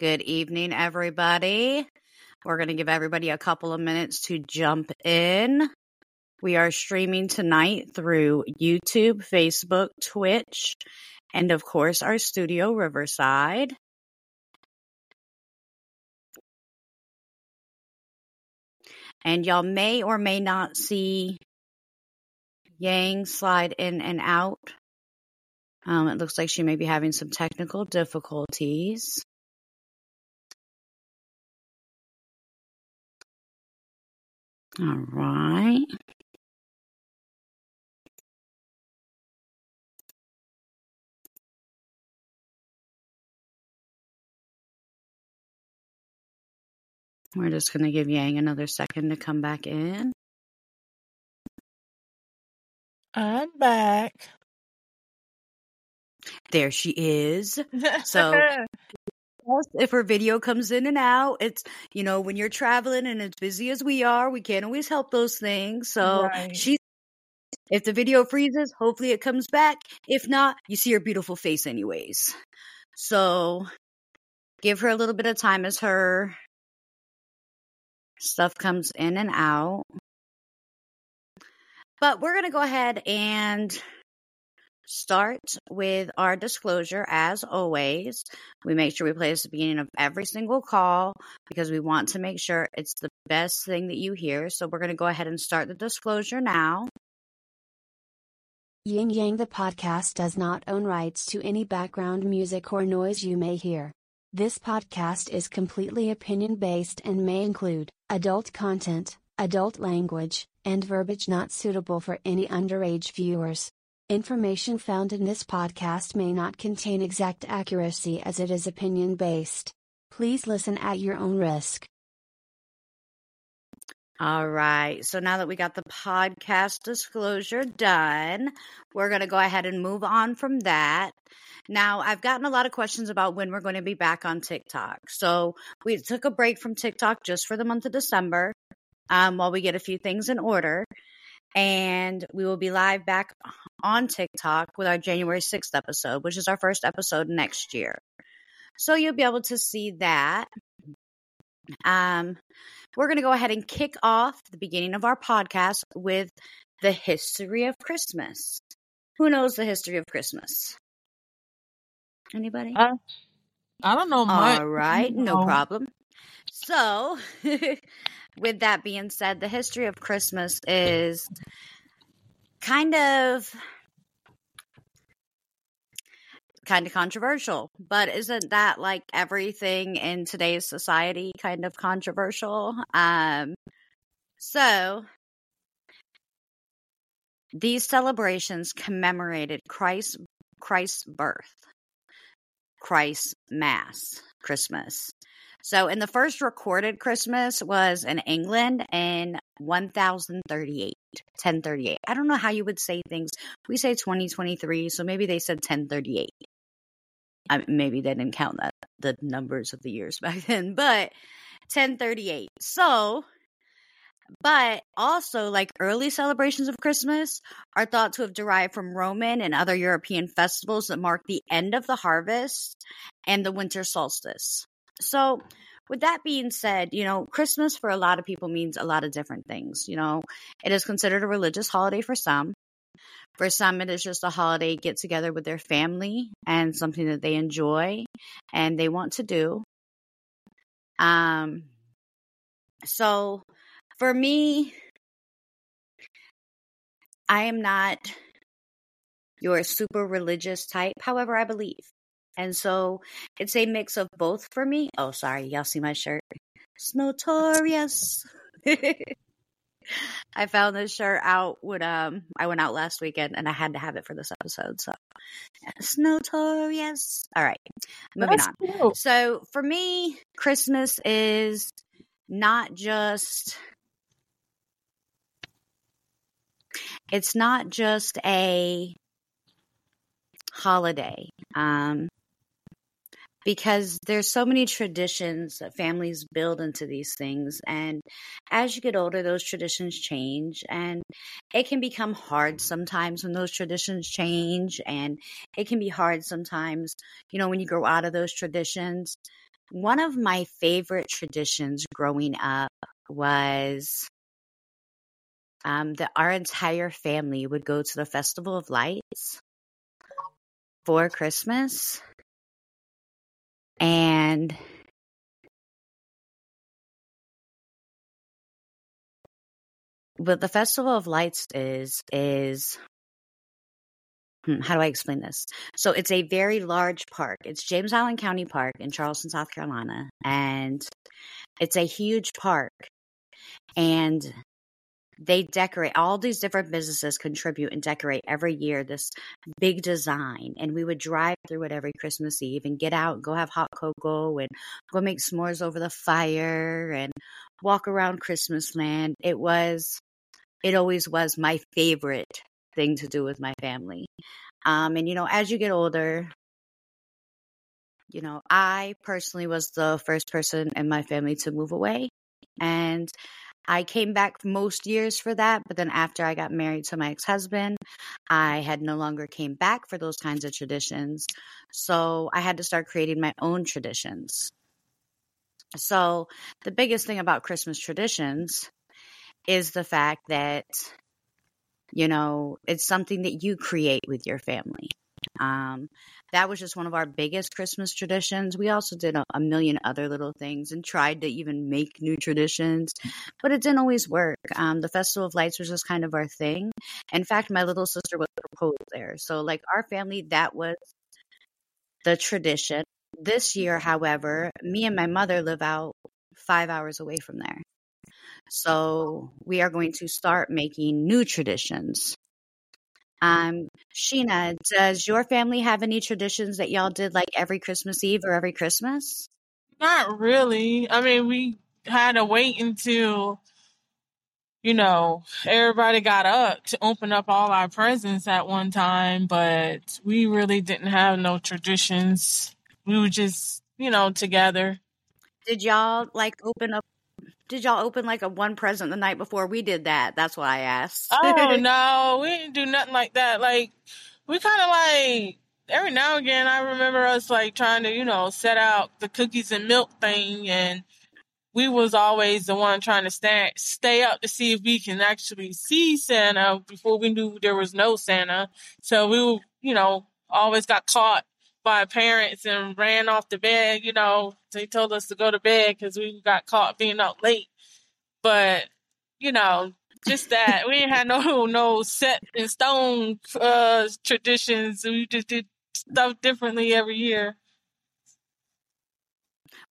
Good evening, everybody. We're going to give everybody a couple of minutes to jump in. We are streaming tonight through YouTube, Facebook, Twitch, and of course, our studio, Riverside. And y'all may or may not see Yang slide in and out. Um, it looks like she may be having some technical difficulties. All right. We're just going to give Yang another second to come back in. I'm back. There she is. So if her video comes in and out, it's you know when you're traveling and as busy as we are, we can't always help those things. So Right. she, if the video freezes, hopefully it comes back. If not, you see her beautiful face anyways. So give her a little bit of time as her stuff comes in and out. But we're gonna go ahead and start with our disclosure as always. We make sure we play this at the beginning of every single call because we want to make sure it's the best thing that you hear. So we're going to go ahead and start the disclosure now. Yin Yang the podcast does not own rights to any background music or noise you may hear. This podcast is completely opinion based and may include adult content, adult language, and verbiage not suitable for any underage viewers. Information found in this podcast may not contain exact accuracy as it is opinion based. Please listen at your own risk. All right. So now that we got the podcast disclosure done, we're going to go ahead and move on from that. Now, I've gotten a lot of questions about when we're going to be back on TikTok. So we took a break from TikTok just for the month of December um, while we get a few things in order. And we will be live back on TikTok with our January 6th episode, which is our first episode next year. So you'll be able to see that. Um, we're going to go ahead and kick off the beginning of our podcast with the history of Christmas. Who knows the history of Christmas? Anybody? I, I don't know much. All right, no No. problem. So, with that being said, the history of Christmas is kind of kind of controversial, but isn't that like everything in today's society kind of controversial? Um so these celebrations commemorated Christ Christ's birth. Christ's Mass, Christmas. So, in the first recorded Christmas was in England in 1038, 1038. I don't know how you would say things. We say 2023, so maybe they said 1038. I, maybe they didn't count that the numbers of the years back then, but 1038. So, but also, like early celebrations of Christmas are thought to have derived from Roman and other European festivals that mark the end of the harvest and the winter solstice. So, with that being said, you know, Christmas for a lot of people means a lot of different things. You know, it is considered a religious holiday for some. For some, it is just a holiday get together with their family and something that they enjoy and they want to do. Um, so for me, I am not your super religious type. However, I believe. And so it's a mix of both for me. Oh, sorry. Y'all see my shirt? It's notorious. I found this shirt out when um I went out last weekend and I had to have it for this episode. So it's notorious. All right. Moving That's on. cute. So for me, Christmas is not just it's not just a holiday. Um because there's so many traditions that families build into these things and as you get older those traditions change and it can become hard sometimes when those traditions change and it can be hard sometimes you know when you grow out of those traditions one of my favorite traditions growing up was um, that our entire family would go to the Festival of Lights for Christmas. And what the Festival of Lights is, is hmm, how do I explain this? So it's a very large park. It's James Island County Park in Charleston, South Carolina. And it's a huge park. And they decorate all these different businesses contribute and decorate every year this big design. And we would drive through it every christmas eve and get out and go have hot cocoa and go make s'mores over the fire and walk around christmas land. It was it always was my favorite thing to do with my family. Um, and you know as you get older you know i personally was the first person in my family to move away. And I came back most years for that, but then after I got married to my ex-husband, I had no longer came back for those kinds of traditions. So I had to start creating my own traditions. So the biggest thing about Christmas traditions is the fact that you know, it's something that you create with your family. Um, that was just one of our biggest Christmas traditions. We also did a, a, million other little things and tried to even make new traditions, but it didn't always work. Um, the Festival of Lights was just kind of our thing. In fact, my little sister was proposed there. So, like, our family, that was the tradition. This year, however, me and my mother live out five hours away from there. So, we are going to start making new traditions um, Sheena, does your family have any traditions that y'all did like every Christmas Eve or every Christmas? Not really. I mean, we had to wait until, you know, everybody got up to open up all our presents at one time, but we really didn't have no traditions. We were just, you know, together. Did y'all like open up did y'all open like a one present the night before we did that? That's why I asked. oh no, we didn't do nothing like that. Like we kind of like every now and again. I remember us like trying to, you know, set out the cookies and milk thing, and we was always the one trying to stay stay up to see if we can actually see Santa before we knew there was no Santa. So we, you know, always got caught by parents and ran off the bed. You know, they told us to go to bed because we got caught being out late. But you know, just that we ain't had no no set in stone uh, traditions. We just did stuff differently every year.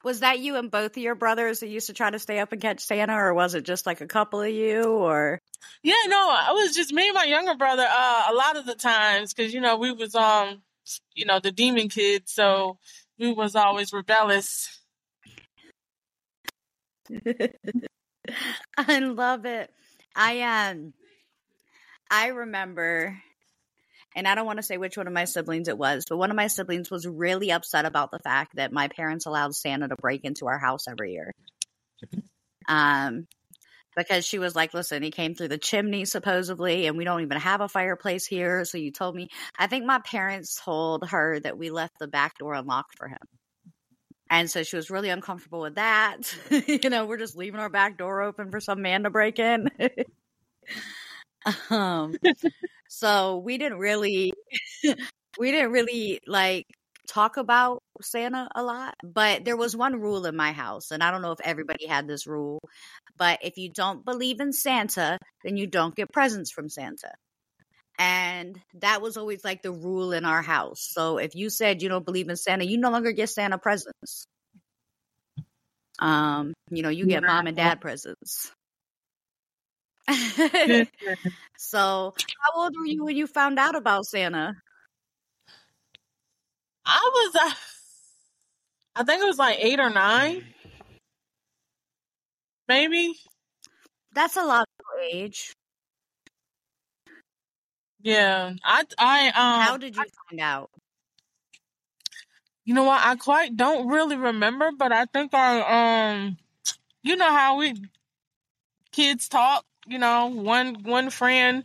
Was that you and both of your brothers that used to try to stay up and catch Santa, or was it just like a couple of you? Or yeah, no, it was just me and my younger brother. Uh, a lot of the times, because you know we was um you know, the demon kid, so we was always rebellious. I love it. I um I remember and I don't want to say which one of my siblings it was, but one of my siblings was really upset about the fact that my parents allowed Santa to break into our house every year. Um because she was like, listen, he came through the chimney supposedly, and we don't even have a fireplace here. So you told me. I think my parents told her that we left the back door unlocked for him. And so she was really uncomfortable with that. you know, we're just leaving our back door open for some man to break in. um, so we didn't really, we didn't really like talk about Santa a lot, but there was one rule in my house, and I don't know if everybody had this rule, but if you don't believe in Santa, then you don't get presents from Santa. And that was always like the rule in our house. So if you said you don't believe in Santa, you no longer get Santa presents. Um, you know, you get mom and dad presents. so, how old were you when you found out about Santa? I was, uh, I think it was like eight or nine, maybe. That's a lot of age. Yeah, I, I, um, how did you I, find out? You know what? I quite don't really remember, but I think I, um, you know how we kids talk. You know, one one friend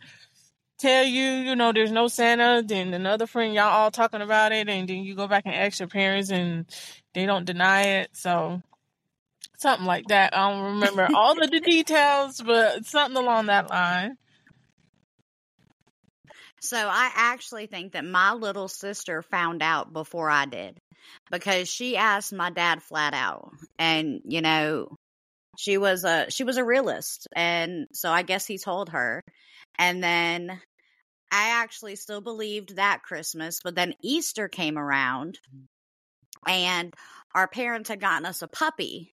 tell you, you know, there's no Santa, then another friend, y'all all talking about it, and then you go back and ask your parents and they don't deny it. So something like that. I don't remember all of the details, but something along that line. So I actually think that my little sister found out before I did because she asked my dad flat out and you know she was a she was a realist and so I guess he told her and then I actually still believed that Christmas but then Easter came around mm. and our parents had gotten us a puppy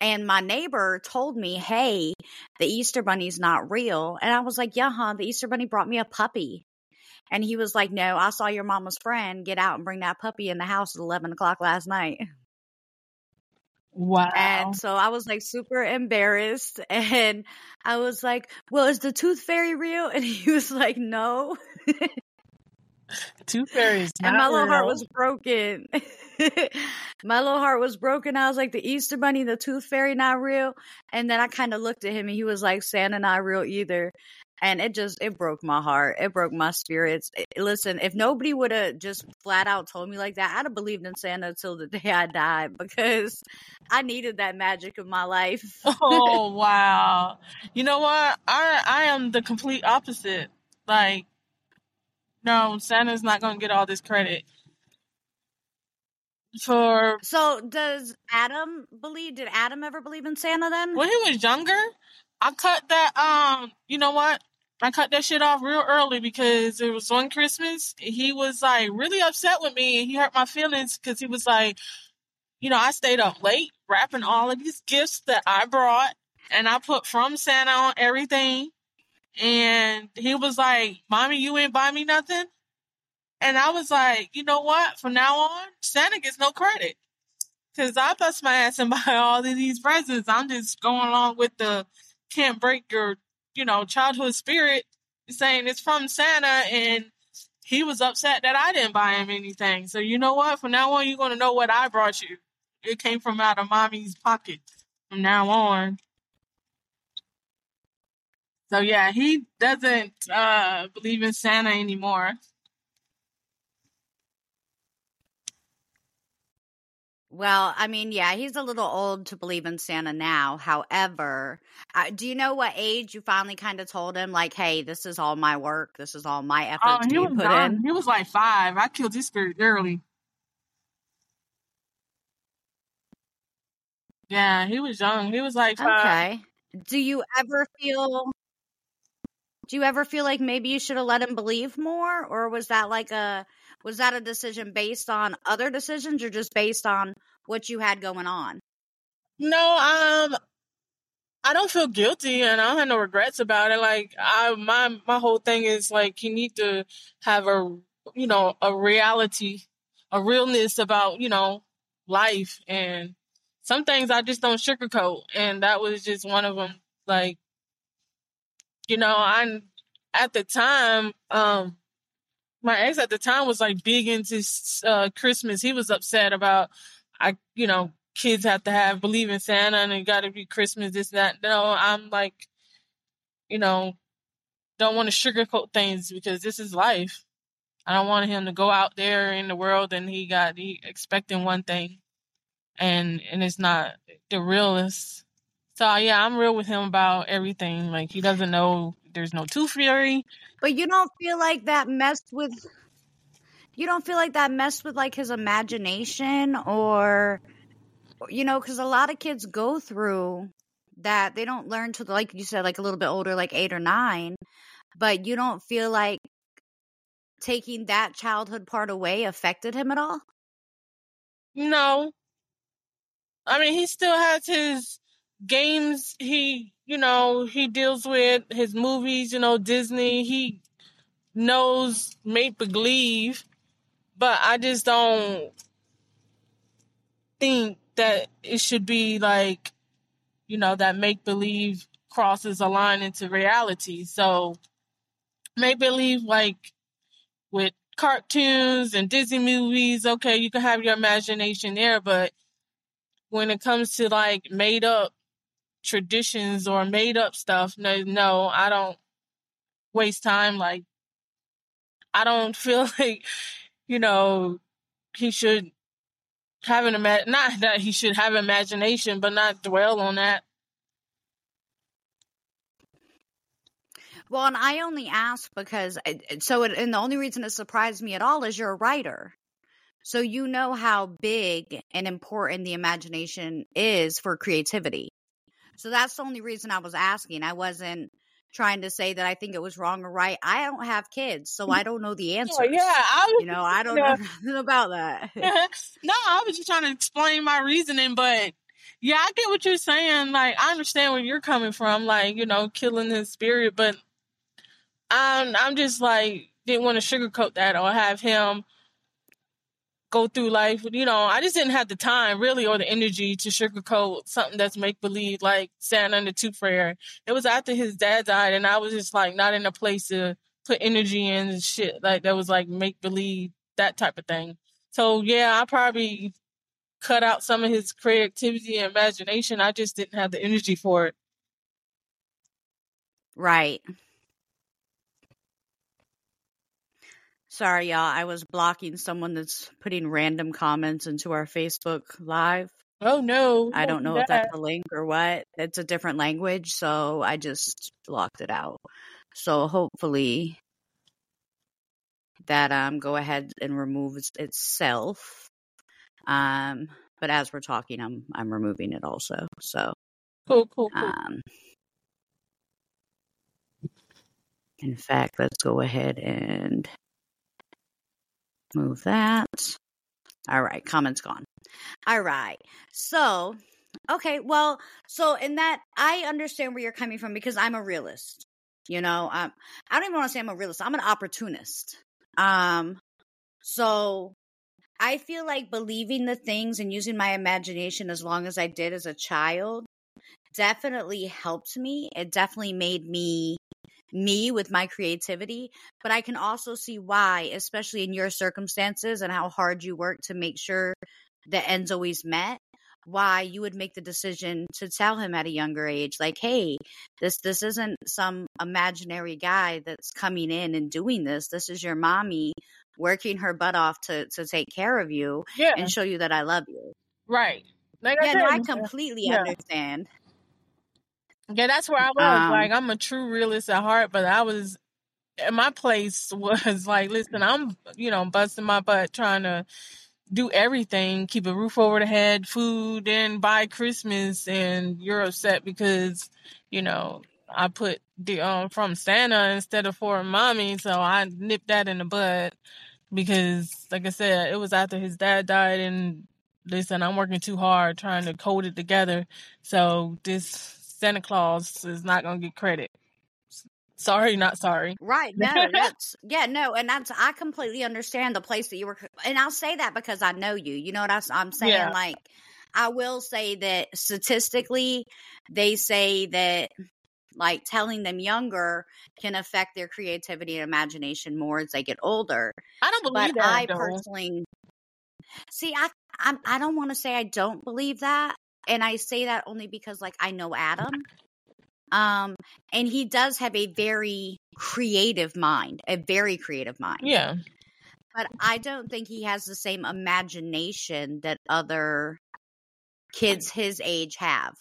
and my neighbor told me, Hey, the Easter Bunny's not real. And I was like, Yeah, huh? The Easter Bunny brought me a puppy. And he was like, No, I saw your mama's friend get out and bring that puppy in the house at 11 o'clock last night. Wow. And so I was like super embarrassed. And I was like, Well, is the tooth fairy real? And he was like, No. Tooth fairy is and my little heart was broken. my little heart was broken. I was like, the Easter Bunny, the Tooth Fairy, not real. And then I kind of looked at him, and he was like, Santa not real either. And it just it broke my heart. It broke my spirits. Eh, Listen, if nobody would have just flat out told me like that, I'd have believed in Santa till the day I died because I needed that magic in my life. Oh wow. You know what? I I am the complete opposite. Like, no, Santa's not gonna get all this credit. For so, does Adam believe? Did Adam ever believe in Santa then? when he was younger, I cut that um you know what? I cut that shit off real early because it was one Christmas. He was like really upset with me and he hurt my feelings because he was like, you know, I stayed up late wrapping all of these gifts that I brought and I put from Santa on everything. And he was like, Mommy, you ain't buy me nothing? And I was like, you know what? From now on, Santa gets no credit. Cause I bust my ass and buy all of these presents. I'm just going along with the can't break your, you know, childhood spirit saying it's from Santa and he was upset that I didn't buy him anything. So you know what? From now on, you're to know what I brought you. It came from out of mommy's pocket from now on. So yeah, he doesn't uh believe in Santa anymore. Well, I mean, yeah, he's a little old to believe in Santa now. However, uh, do you know what age you finally kind of told him, like, hey, this is all my work, this is all my effort." Oh, he was put in? He was like five. I killed his spirit early. Yeah, he was young. He was like five. Okay. Do you ever feel? Do you ever feel like maybe you should have let him believe more, or was that like a was that a decision based on other decisions, or just based on what you had going on? No, um, I don't feel guilty and I don't have no regrets about it. Like I my my whole thing is like you need to have a you know, a reality, a realness about, you know, life and some things I just don't sugarcoat and that was just one of them. Like you know, I at the time um my ex at the time was like big into uh Christmas. He was upset about I you know, kids have to have believe in Santa and it got to be Christmas, this, that. No, I'm like, you know, don't want to sugarcoat things because this is life. I don't want him to go out there in the world and he got he expecting one thing, and and it's not the realest. So yeah, I'm real with him about everything. Like he doesn't know there's no tooth fairy. But you don't feel like that messed with you don't feel like that messed with like his imagination or you know cuz a lot of kids go through that they don't learn to like you said like a little bit older like 8 or 9 but you don't feel like taking that childhood part away affected him at all No, I mean he still has his games. He you know he deals with his movies. You know Disney. He knows make believe, but I just don't think that it should be like, you know, that make believe crosses a line into reality. So make believe like with cartoons and Disney movies, okay, you can have your imagination there, but when it comes to like made up traditions or made up stuff, no no, I don't waste time. Like, I don't feel like, you know, he should have an ima- not that he should have imagination, but not dwell on that. Well, and I only ask because uh, uh, so, it, and the only reason it surprised me at all is you're a writer. So you know how big and important the imagination is for creativity. So that's the only reason I was asking. I wasn't trying to say that I think it was wrong or right. I don't have kids, so I don't know the answer. Oh, yeah, I was, you know, I don't know nothing about that. no, I was just trying to explain my reasoning, but yeah, I get what you're saying. Like, I understand where you're coming from, like, you know, killing his spirit, but I'm, I'm just like, didn't want to sugarcoat that or have him go through life. You know, I just didn't have the time really or the energy to sugarcoat something that's make believe, like standing under two prayer. It was after his dad died, and I was just like not in a place to put energy in and shit like that was like make believe that type of thing. So yeah, I probably cut out some of his creativity and imagination. I just didn't have the energy for it. Right. Sorry, y'all. I was blocking someone that's putting random comments into our Facebook Live. Oh no! I don't know that. if that's a link or what. It's a different language, so I just blocked it out. So hopefully that um go ahead and removes itself. Um, but as we're talking, I'm I'm removing it also. So cool, cool, cool. Um, in fact, let's go ahead and Move that. All right, comments gone. All right. So, okay, well, so in that I understand where you're coming from because I'm a realist. You know, um, I don't even want to say I'm a realist. I'm an opportunist. Um, so I feel like believing the things and using my imagination as long as I did as a child definitely helped me. It definitely made me me with my creativity, but I can also see why, especially in your circumstances and how hard you work to make sure the ends always met, why you would make the decision to tell him at a younger age like hey this this isn't some imaginary guy that's coming in and doing this this is your mommy working her butt off to to take care of you yeah. and show you that I love you right like yeah, I, no, I completely yeah. understand yeah, that's where I was. Um, like, I'm a true realist at heart, but I was, my place was like, listen, I'm, you know, busting my butt trying to do everything, keep a roof over the head, food, and buy Christmas, and you're upset because, you know, I put the um from Santa instead of for mommy, so I nipped that in the bud because, like I said, it was after his dad died, and listen, I'm working too hard trying to code it together, so this Santa Claus is not going to get credit. Sorry, not sorry. Right. No, that's, yeah, no. And that's, I completely understand the place that you were. And I'll say that because I know you. You know what I, I'm saying? Yeah. Like, I will say that statistically, they say that like telling them younger can affect their creativity and imagination more as they get older. I don't believe but that. I though. personally see. I I, I don't want to say I don't believe that and I say that only because like I know Adam. Um and he does have a very creative mind, a very creative mind. Yeah. But I don't think he has the same imagination that other kids his age have.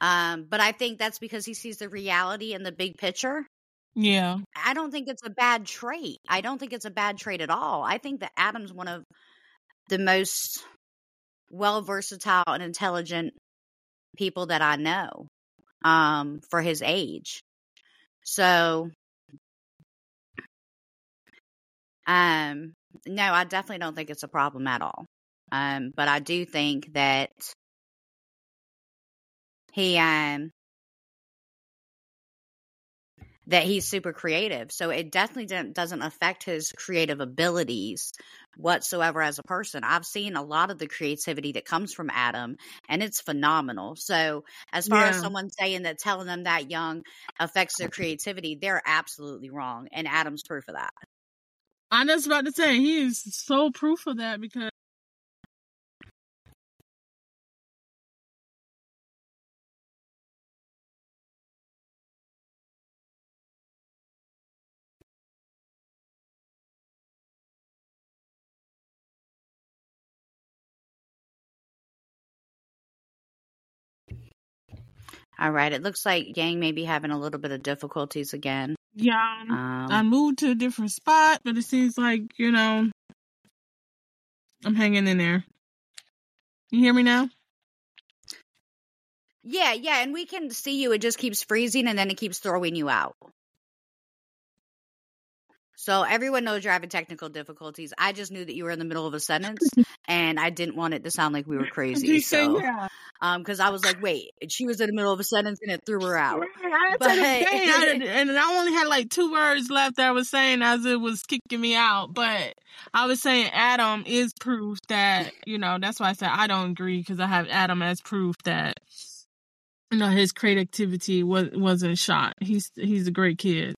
Um, but I think that's because he sees the reality and the big picture. Yeah. I don't think it's a bad trait. I don't think it's a bad trait at all. I think that Adam's one of the most well versatile and intelligent people that I know um, for his age. So, um, no, I definitely don't think it's a problem at all. Um, but I do think that he um that he's super creative. So it definitely doesn't affect his creative abilities whatsoever as a person. I've seen a lot of the creativity that comes from Adam and it's phenomenal. So as far yeah. as someone saying that telling them that young affects their creativity, they're absolutely wrong. And Adam's proof of that. I'm just about to say he is so proof of that because All right. It looks like Yang may be having a little bit of difficulties again. Yeah, Um, I moved to a different spot, but it seems like you know I'm hanging in there. You hear me now? yeah, yeah, and we can see you. It just keeps freezing and then it keeps throwing you out. So everyone knows you're having technical difficulties. I just knew that you were in the middle of a sentence and I didn't want it to sound like we were crazy. So, yeah. um, because I was like, wait, she was in the middle of a sentence and it threw her out. I But- I- and I only had like two words left that I was saying as it was kicking me out. But I was saying Adam is proof that you know. That's why I said I don't agree because I have Adam as proof that you know his creativity was wasn't shot. He's he's a great kid.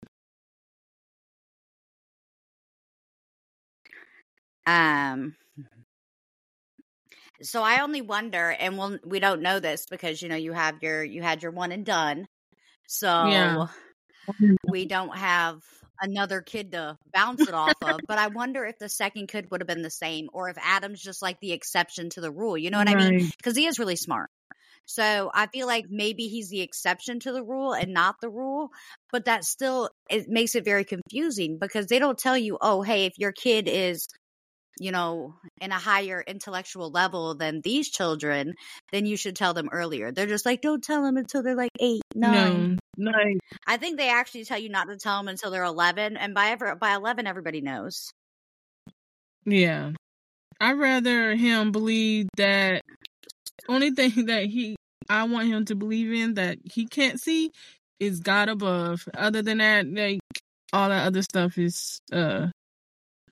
Um, so I only wonder, and we'll, we don't know this because you know you have your you had your one and done, so Yeah. we don't have another kid to bounce it off of. But I wonder if the second kid would have been the same, or if Adam's just like the exception to the rule. You know what I mean? Because he is really smart. So I feel like maybe he's the exception to the rule and not the rule, but that still it makes it very confusing because they don't tell you, oh, hey, if your kid is you know, in a higher intellectual level than these children, then you should tell them earlier. They're just like, don't tell them until they're like eight, nine. No, like I think they actually tell you not to tell them until they're 11. And by ever, by 11, everybody knows. yeah. I'd rather him believe that only thing that he I want him to believe in that he can't see is God above. Other than that, like all that other stuff is uh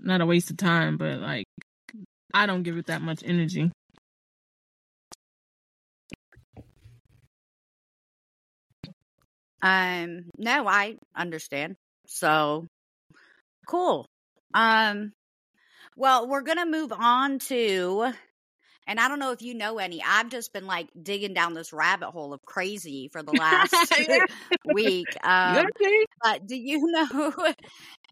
not a waste of time, but like I don't give it that much energy. Um, no, I understand. So cool. Um, well, we're going to move on to, and I don't know if you know any, I've just been like digging down this rabbit hole of crazy for the last week. Um, okay. But do you know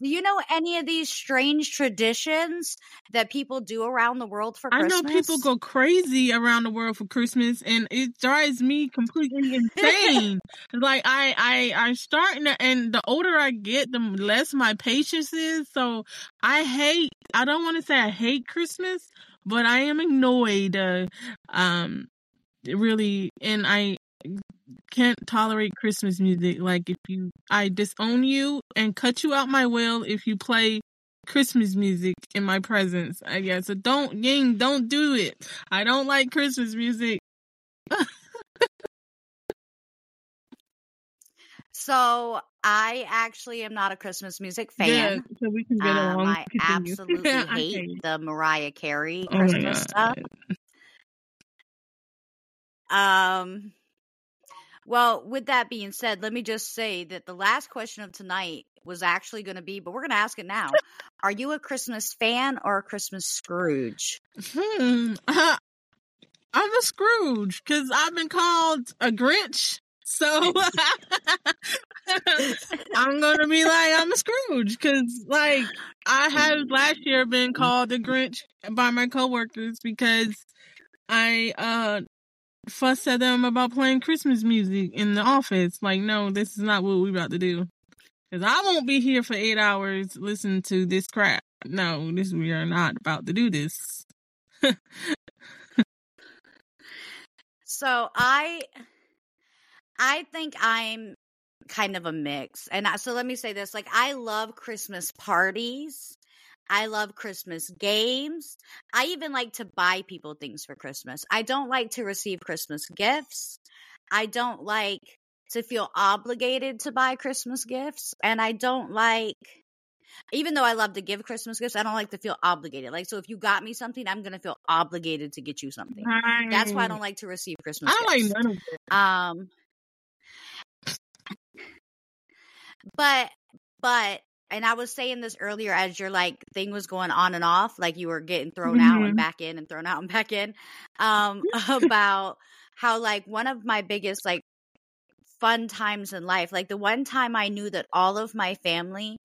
do you know any of these strange traditions that people do around the world for I Christmas? I know people go crazy around the world for Christmas, and it drives me completely insane. like I, I, I'm starting to, and the older I get, the less my patience is. So I hate. I don't want to say I hate Christmas, but I am annoyed. Uh, um, really, and I can't tolerate Christmas music. Like if you, I disown you and cut you out my will if you play Christmas music in my presence. I guess. So don't, Ying, don't do it. I don't like Christmas music. So I actually am not a Christmas music Yeah, fan. so we can get Um, along. I Continue. absolutely hate the Mariah Carey Oh Christmas stuff. Um well, with that being said, let me just say that the last question of tonight was actually going to be, but we're going to ask it now. Are you a Christmas fan or a Christmas Scrooge? Hmm. I'm a Scrooge because I've been called a Grinch. So I'm gonna be like I'm a Scrooge because like I have last year been called the Grinch by my coworkers because I uh fussed at them about playing Christmas music in the office. Like, no, this is not what we're about to do. Cause I won't be here for eight hours listening to this crap. No, this we are not about to do this. So I I think I'm kind of a mix. And so let me say this, like I love Christmas parties. I love Christmas games. I even like to buy people things for Christmas. I don't like to receive Christmas gifts. I don't like to feel obligated to buy Christmas gifts. And I don't like, even though I love to give Christmas gifts, I don't like to feel obligated. Like, so if you got me something, I'm going to feel obligated to get you something. That's why I don't like to receive Christmas I don't gifts. like none of it. Um, but, but, and I was saying this earlier as your like thing was going on and off, like you were getting thrown out Mhm. and back in and thrown out and back in, um, about how like one of my biggest like fun times in life, like the one time I knew that all of my family,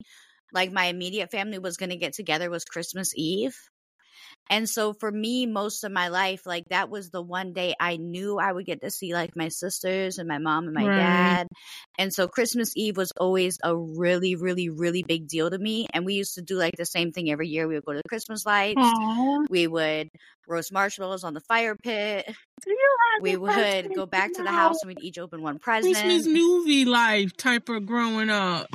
like my immediate family was going to get together was Christmas Eve. And so for me, most of my life, like that was the one day I knew I would get to see like my sisters and my mom and my Right. dad. And so Christmas Eve was always a really, really, really big deal to me. And we used to do like the same thing every year. We would go to the Christmas lights. Aw. We would roast marshmallows on the fire pit. Do you have We would go back to the house and we'd each open one present. Christmas movie life type of growing up.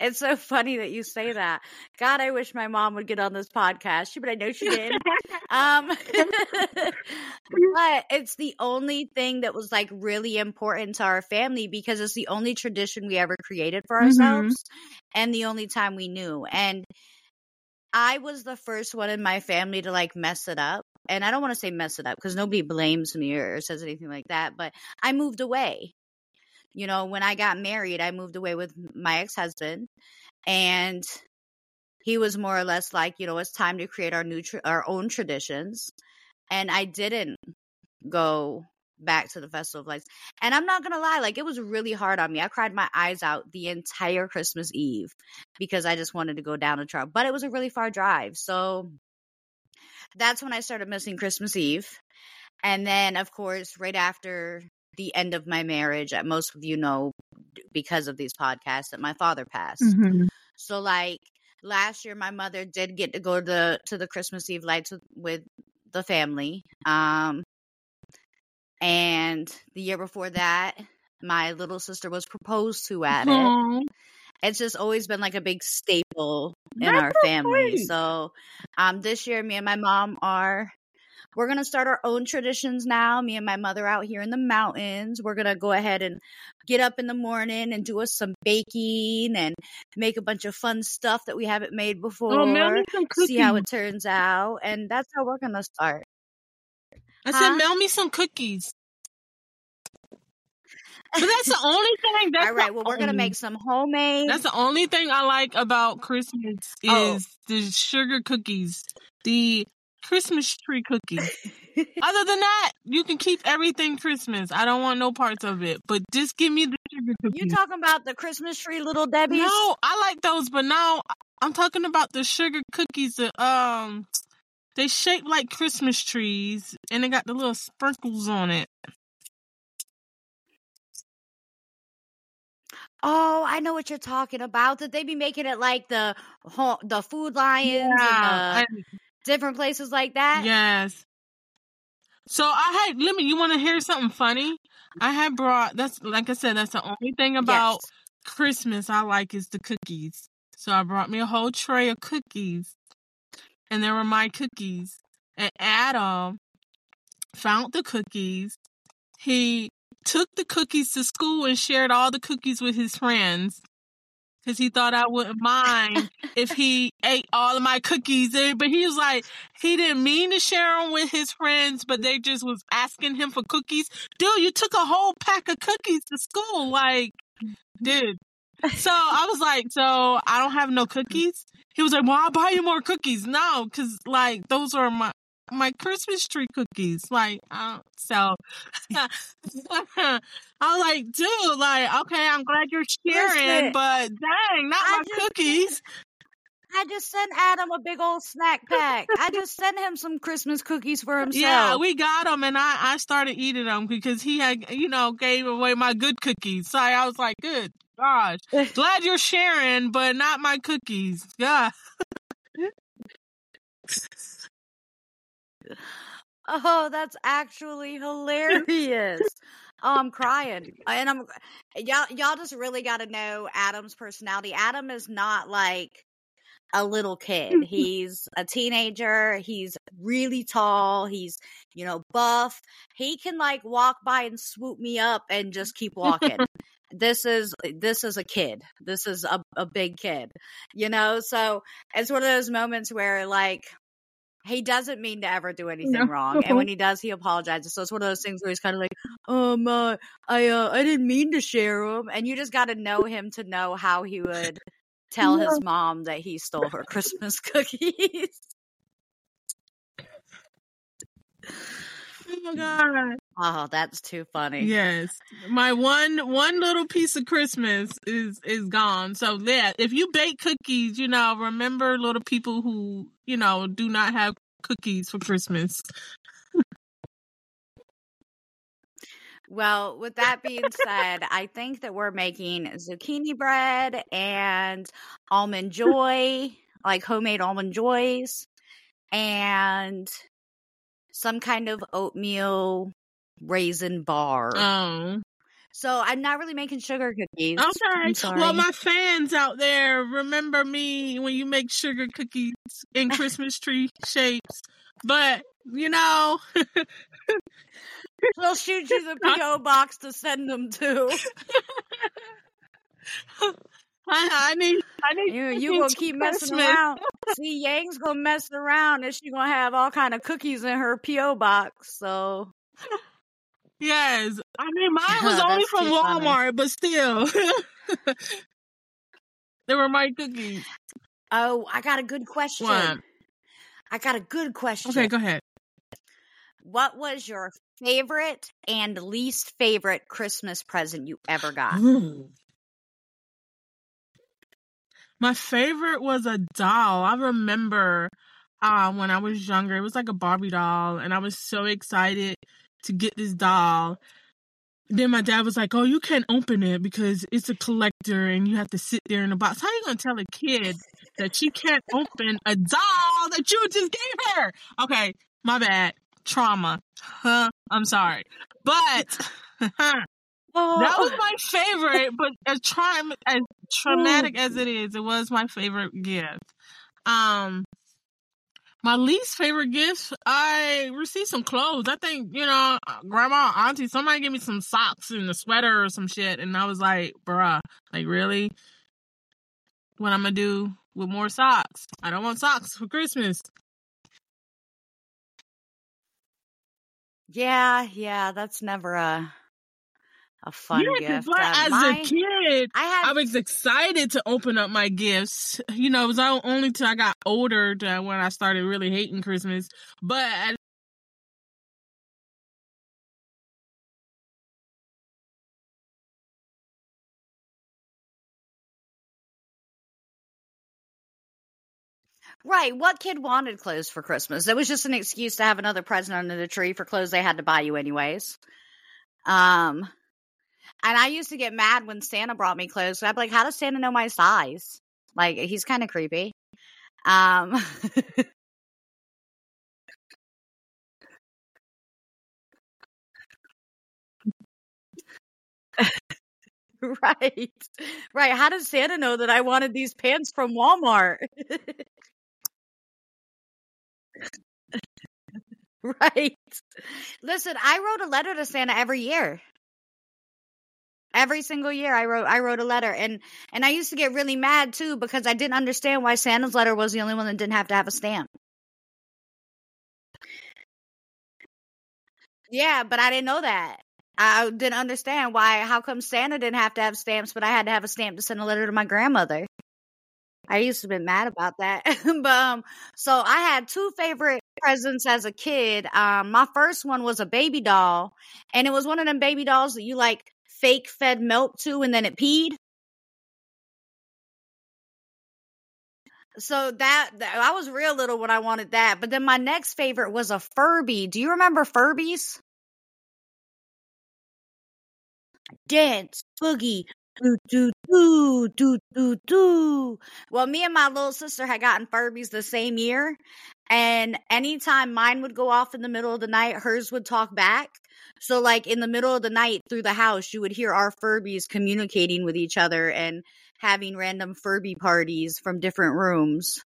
It's so funny that you say that. God, I wish my mom would get on this podcast, but I know she did. Um, but it's the only thing that was like really important to our family because it's the only tradition we ever created for Mhm. ourselves and the only time we knew. And I was the first one in my family to like mess it up. And I don't want to say mess it up because nobody blames me or says anything like that, but I moved away. You know, when I got married, I moved away with my ex husband and he was more or less like, you know, it's time to create our new, tr- our own traditions. And I didn't go back to the Festival of Lights. And I'm not to lie, like, it was really hard on me. I cried my eyes out the entire Christmas Eve because I just wanted to go down a trail. But it was a really far drive. So that's when I started missing Christmas Eve. And then, of course, right after the end of my marriage, most of you know because of these podcasts that my father passed. Mm-hmm. So like last year my mother did get to go to the to the Christmas Eve lights with, with the family. Um and the year before that my little sister was proposed to at it. It's just always been like a big staple in That's our family. So um this year me and my mom are we're going to start our own traditions now. Me and my mother out here in the mountains. We're going to go ahead and get up in the morning and do us some baking and make a bunch of fun stuff that we haven't made before. Oh, mail me some cookies. see how it turns out. And that's how we're going to start. I Huh? said, mail me some cookies. But that's the only thing. That's All right. Well, we're going to make some homemade. That's the only thing I like about Christmas oh. is Oh. the sugar cookies, the Christmas tree cookies. Other than that, you can keep everything Christmas. I don't want no parts of it, but just give me the sugar cookies. you talking about the Christmas tree little Debbie's? no, I like those, but now I'm talking about the sugar cookies. That, um, they shape like Christmas trees, and they got the little sprinkles on it. Oh, I know what you're talking about. That they be making it like the the food lions Yeah, and the different places like that. Yes. So I had let me you want to hear something funny? I had brought that's like I said that's the only thing about Yes. Christmas I like is the cookies. So I brought me a whole tray of cookies. And there were my cookies. And Adam found the cookies. He took the cookies to school and shared all the cookies with his friends. Cause he thought I wouldn't mind if he ate all of my cookies. But he was like, he didn't mean to share them with his friends, but they just was asking him for cookies. Dude, you took a whole pack of cookies to school. Like, dude. So I was like, so I don't have no cookies? He was like, well, I'll buy you more cookies. No, cause like those are my, my Christmas tree cookies. Like, uh, so I was like, dude, like, okay, I'm glad you're sharing, Listen, but dang, not I my just cookies. I just sent Adam a big old snack pack. I just sent him some Christmas cookies for himself. Yeah, we got them, and I I started eating them because he had you know gave away my good cookies. So I was like, good gosh, glad you're sharing, but not my cookies. Yeah, Oh, that's actually hilarious. oh, I'm crying. And I'm y'all y'all just really got to know Adam's personality. Adam is not like a little kid. He's a teenager. He's really tall. He's, you know, buff. He can like walk by and swoop me up and just keep walking. this is this is a kid. This is a, a big kid. You know, so it's one of those moments where like he doesn't mean to ever do anything No. wrong, and when he does, he apologizes. So it's one of those things where he's kind of like, "Um, uh, I, uh, I didn't mean to share him, and you just got to know him to know how he would tell his mom that he stole her Christmas cookies. oh my god, Oh, that's too funny. Yes. My one one little piece of Christmas is is gone. So yeah, if you bake cookies, you know, remember little people who, you know, do not have cookies for Christmas. Well, with that being said, I think that we're making zucchini bread and almond joy, like homemade almond joys, and some kind of oatmeal raisin bar. Oh. So I'm not really making sugar cookies. Okay. I'm sorry. Well, my fans out there, remember me when you make sugar cookies in Christmas tree shapes. But, you know, We'll shoot you the PO box to send them to. I, I need, I need You you for keep messing Christmas. around. See, Yang's gonna mess around, and she gonna have all kind of cookies in her PO box. So Yes. I mean, mine was only from too funny. Walmart, but still. they were my cookies. Oh, I got a good question. What? I got a good question. Okay, go ahead. What was your favorite and least favorite Christmas present you ever got? Ooh. My favorite was a doll. I remember uh, when I was younger, it was like a Barbie doll, and I was so excited to get this doll. Then my dad was like, "Oh, you can't open it because it's a collector, and you have to sit there in a box." How are you gonna tell a kid that she can't open a doll that you just gave her? Okay, my bad. Trauma. Huh? I'm sorry, but Oh, that was my favorite, but as tri- as traumatic as it is, it was my favorite gift. Um, my least favorite gifts, I received some clothes. I think you know, grandma, auntie, somebody gave me some socks and a sweater or some shit, and I was like, bruh, like really, what I'm gonna do with more socks? I don't want socks for Christmas. yeah, yeah. That's never a a fun gift. Uh, as my- a kid, I had I was excited to open up my gifts. You know, it was only till I got older that when I started really hating Christmas. But at Right. What kid wanted clothes for Christmas? It was just an excuse to have another present under the tree for clothes they had to buy you anyways. Um and I used to get mad when Santa brought me clothes. I'd be like, how does Santa know my size? Like he's kind of creepy. Um Right. Right. How does Santa know that I wanted these pants from Walmart? right. Listen, I wrote a letter to Santa every year. Every single year I wrote I wrote a letter and and I used to get really mad too because I didn't understand why Santa's letter was the only one that didn't have to have a stamp. Yeah, but I didn't know that. I didn't understand why. How come Santa didn't have to have stamps, but I had to have a stamp to send a letter to my grandmother? I used to be mad about that. but um, so I had two favorite presents as a kid. Um, my first one was a baby doll, and it was one of them baby dolls that you like fake fed milk to, and then it peed. So that, that I was real little when I wanted that. But then my next favorite was a Furby. Do you remember Furbies? dance, boogie, do do do do do do. Well, me and my little sister had gotten Furbies the same year, and anytime mine would go off in the middle of the night, hers would talk back. So, like in the middle of the night through the house, you would hear our Furbies communicating with each other and having random Furby parties from different rooms.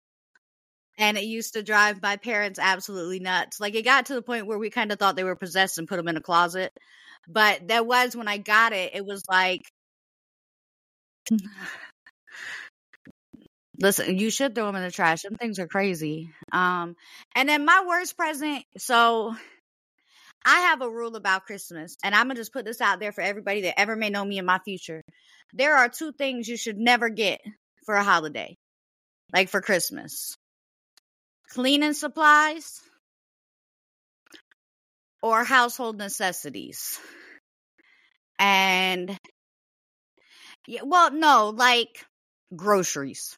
And it used to drive my parents absolutely nuts. Like it got to the point where we kind of thought they were possessed and put them in a closet. But that was when I got it, it was like Listen, you should throw them in the trash. Them things are crazy. Um and then my worst present, so I have a rule about Christmas, and I'm gonna just put this out there for everybody that ever may know me in my future. There are two things you should never get for a holiday, like for Christmas cleaning supplies or household necessities. And yeah, well, no, like groceries.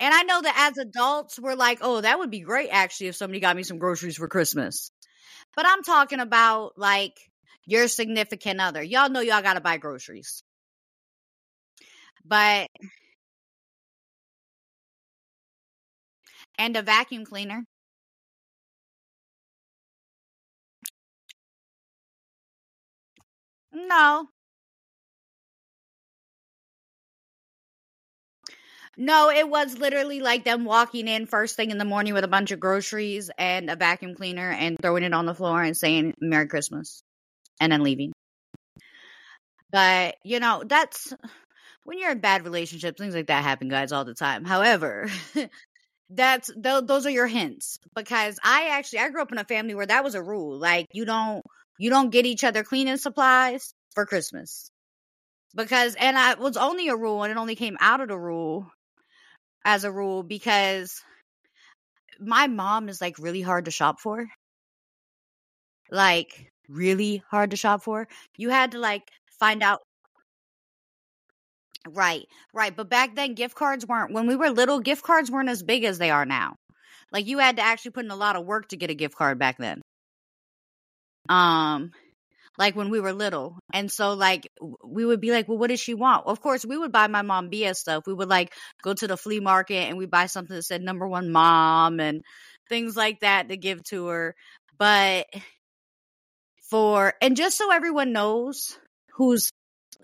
And I know that as adults, we're like, oh, that would be great actually if somebody got me some groceries for Christmas. But I'm talking about like your significant other. Y'all know y'all got to buy groceries. But, and a vacuum cleaner. No. No, it was literally like them walking in first thing in the morning with a bunch of groceries and a vacuum cleaner and throwing it on the floor and saying Merry Christmas and then leaving. But, you know, that's when you're in bad relationships, things like that happen, guys, all the time. However, that's th- those are your hints because I actually I grew up in a family where that was a rule. Like you don't you don't get each other cleaning supplies for Christmas. Because and I was only a rule and it only came out of the rule as a rule because my mom is like really hard to shop for. Like really hard to shop for. You had to like find out Right, right. But back then gift cards weren't when we were little, gift cards weren't as big as they are now. Like you had to actually put in a lot of work to get a gift card back then. Um like when we were little. And so like we would be like, well, what does she want? Of course, we would buy my mom BS stuff. We would like go to the flea market and we buy something that said number one mom and things like that to give to her. But for and just so everyone knows who's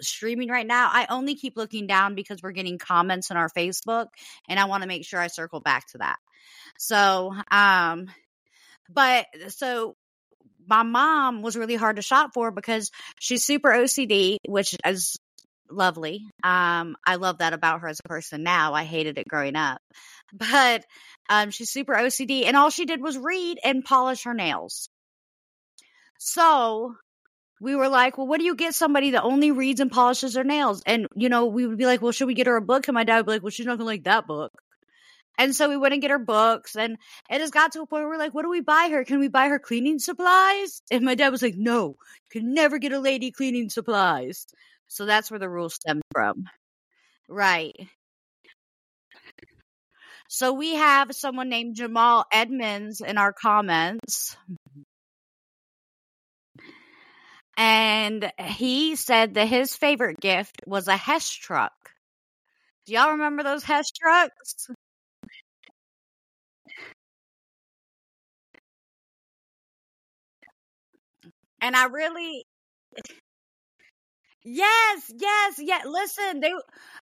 streaming right now, I only keep looking down because we're getting comments on our Facebook and I want to make sure I circle back to that. So, um but so my mom was really hard to shop for because she's super OCD, which is lovely. Um, I love that about her as a person now. I hated it growing up. But um, she's super OCD, and all she did was read and polish her nails. So we were like, well, what do you get somebody that only reads and polishes their nails? And, you know, we would be like, well, should we get her a book? And my dad would be like, well, she's not going to like that book. And so we went and get her books, and it just got to a point where we're like, what do we buy her? Can we buy her cleaning supplies? And my dad was like, no, you can never get a lady cleaning supplies. So that's where the rule stemmed from. Right. So we have someone named Jamal Edmonds in our comments. And he said that his favorite gift was a Hess truck. Do y'all remember those Hess trucks? And I really Yes, yes, yeah. Listen, they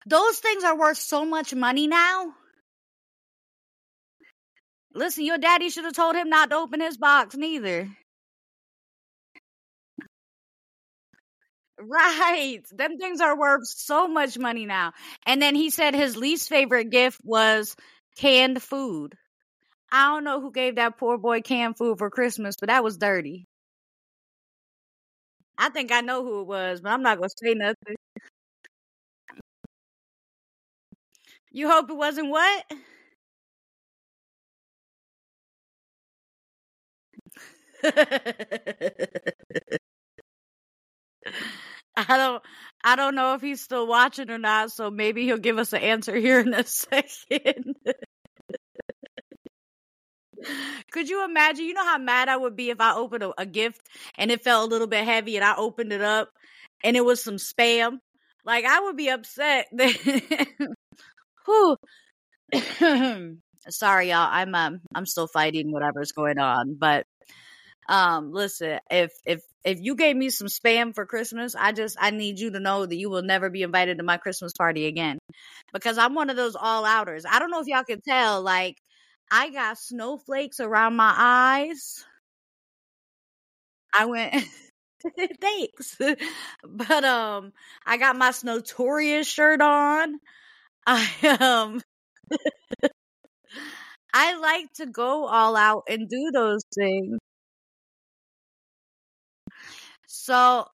those things are worth so much money now. Listen, your daddy should have told him not to open his box neither. Right. Them things are worth so much money now. And then he said his least favorite gift was canned food. I don't know who gave that poor boy canned food for Christmas, but that was dirty. I think I know who it was, but I'm not gonna say nothing. You hope it wasn't what? I don't I don't know if he's still watching or not, so maybe he'll give us an answer here in a second. Could you imagine? You know how mad I would be if I opened a, a, gift and it felt a little bit heavy and I opened it up and it was some spam. Like I would be upset. Whew. Sorry, y'all. I'm um I'm still fighting whatever's going on, but um listen, if if if you gave me some spam for Christmas, I just I need you to know that you will never be invited to my Christmas party again. Because I'm one of those all outers. I don't know if y'all can tell, like I got snowflakes around my eyes. I went thanks. but um I got my Snotorious shirt on. I um I like to go all out and do those things. So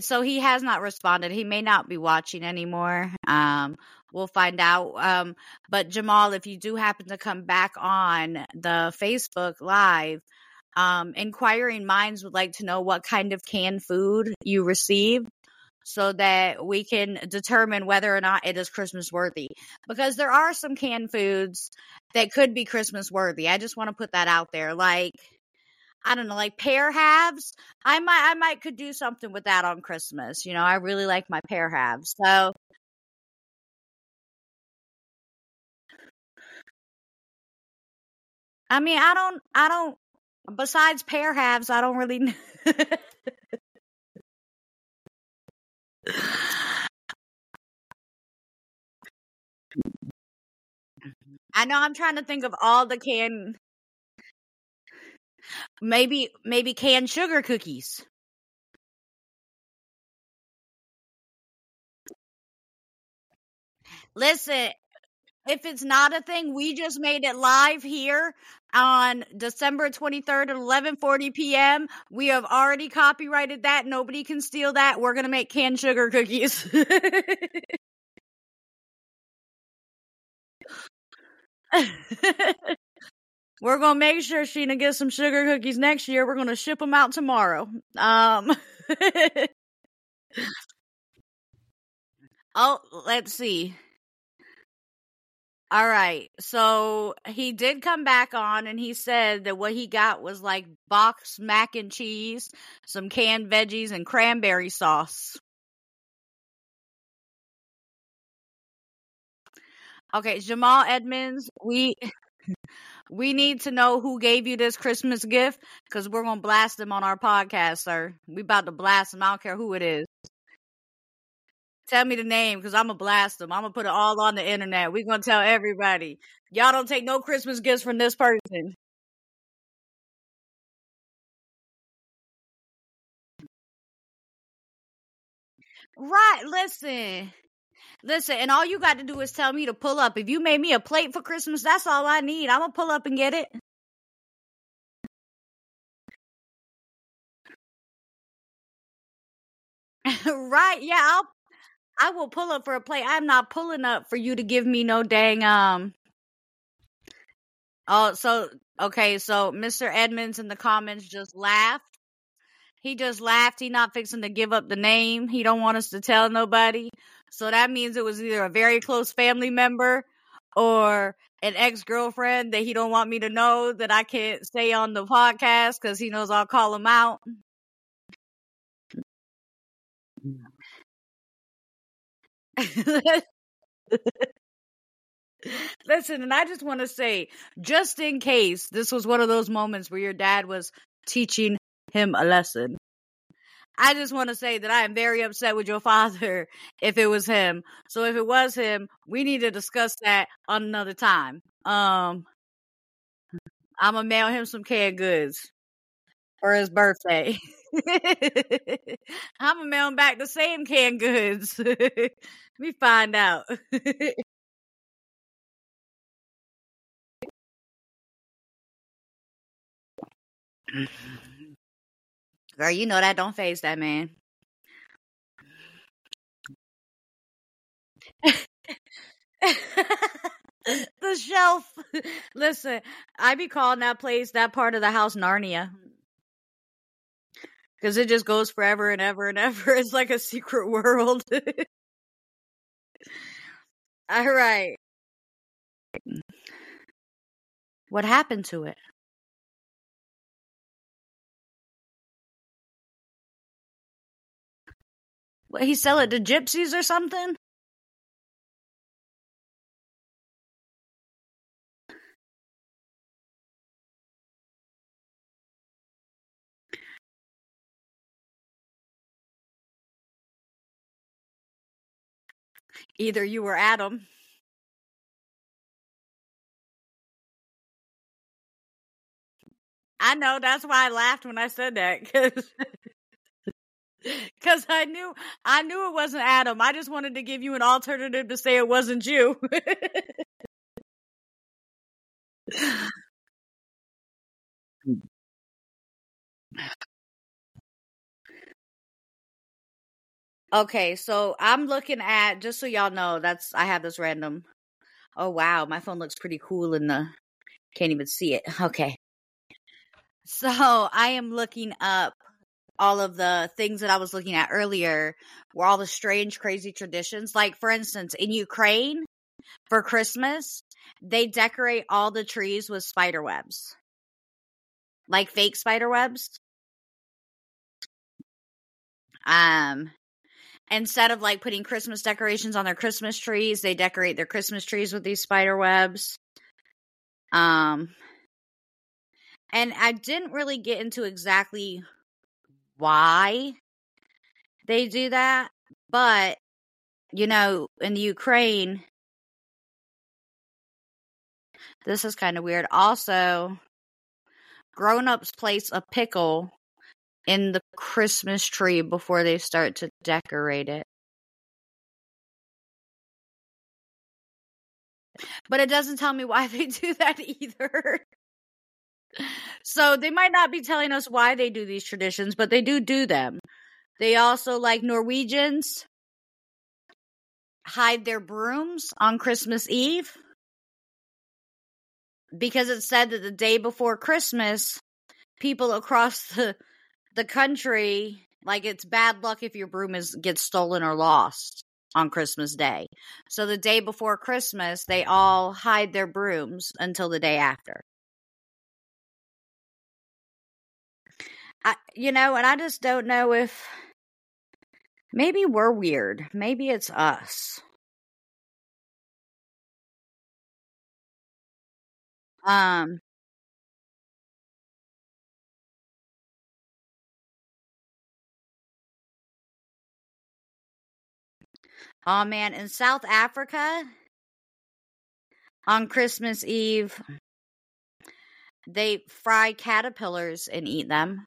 so he has not responded. He may not be watching anymore. Um we'll find out. Um, but Jamal, if you do happen to come back on the Facebook Live, Um, inquiring minds would like to know what kind of canned food you received so that we can determine whether or not it is Christmas worthy. Because there are some canned foods that could be Christmas worthy. I just want to put that out there. Like, I don't know, like pear halves. I might, I might could do something with that on Christmas. You know, I really like my pear halves. So, I mean, I don't, I don't. Besides pear halves, I don't really. I know I'm trying to think of all the canned maybe maybe canned sugar cookies. Listen, if it's not a thing, we just made it live here on December 23rd at 11:40 p.m. We have already copyrighted that. Nobody can steal that. We're going to make canned sugar cookies. We're to make sure Sheena gets some sugar cookies next year. We're to ship them out tomorrow. Um Oh, let's see. All right. So he did come back on and he said that what he got was like boxed mac and cheese, some canned veggies, and cranberry sauce. Okay, Jamal Edmonds, we we need to know who gave you this Christmas gift because we're gonna blast them on our podcast, sir. We about to blast them. I don't care who it is. Tell me the name because I'm gonna blast them. I'm gonna put it all on the internet. We're gonna tell everybody. Y'all don't take no Christmas gifts from this person. Right, listen. Listen, and all you got to do is tell me to pull up. If you made me a plate for Christmas, that's all I need. I'm gonna pull up and get it. right, yeah, I'll I will pull up for a plate. I'm not pulling up for you to give me no dang um Oh, so okay, so Mr. Edmonds in the comments just laughed. He just laughed. He not fixing to give up the name. He don't want us to tell nobody. So that means it was either a very close family member or an ex girlfriend that he don't want me to know that I can't say on the podcast because he knows I'll call him out. Listen, and I just want to say, just in case this was one of those moments where your dad was teaching him a lesson, I just want to say that I am very upset with your father if it was him. So if it was him, we need to discuss that on another time. Um, I'm gonna mail him some canned goods for his birthday. I'm gonna mail him back the same canned goods. Let me find out. Girl, you know that don't faze that man. the shelf. Listen, I be calling that place that part of the house Narnia. Cause it just goes forever and ever and ever. It's like a secret world. All right. What happened to it? What, he sell it to gypsies or something? Either you or Adam. I know that's why I laughed when I said that because because I knew I knew it wasn't Adam. I just wanted to give you an alternative to say it wasn't you. okay, so I'm looking at just so y'all know that's I have this random. Oh wow, my phone looks pretty cool in the can't even see it. Okay. So I am looking up all of the things that I was looking at earlier were all the strange, crazy traditions. Like, for instance, in Ukraine for Christmas, they decorate all the trees with spider webs, like fake spider webs. Um, instead of like putting Christmas decorations on their Christmas trees, they decorate their Christmas trees with these spider webs. Um, and I didn't really get into exactly why they do that, but you know, in the Ukraine, this is kind of weird. Also, grown-ups place a pickle in the Christmas tree before they start to decorate it. But it doesn't tell me why they do that either. So they might not be telling us why they do these traditions, but they do do them. They also, like Norwegians, hide their brooms on Christmas Eve because it said that the day before Christmas, people across the the country like it's bad luck if your broom is gets stolen or lost on Christmas Day. So the day before Christmas, they all hide their brooms until the day after. I, you know, and I just don't know if maybe we're weird. Maybe it's us. Um, oh man, in South Africa on Christmas Eve, they fry caterpillars and eat them.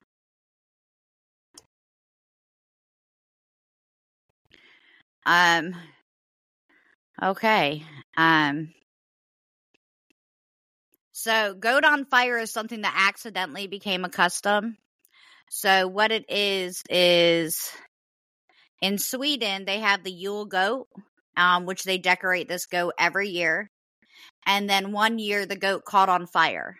Um, okay. Um, so goat on fire is something that accidentally became a custom. So what it is is in Sweden they have the Yule goat, um, which they decorate this goat every year. And then one year the goat caught on fire.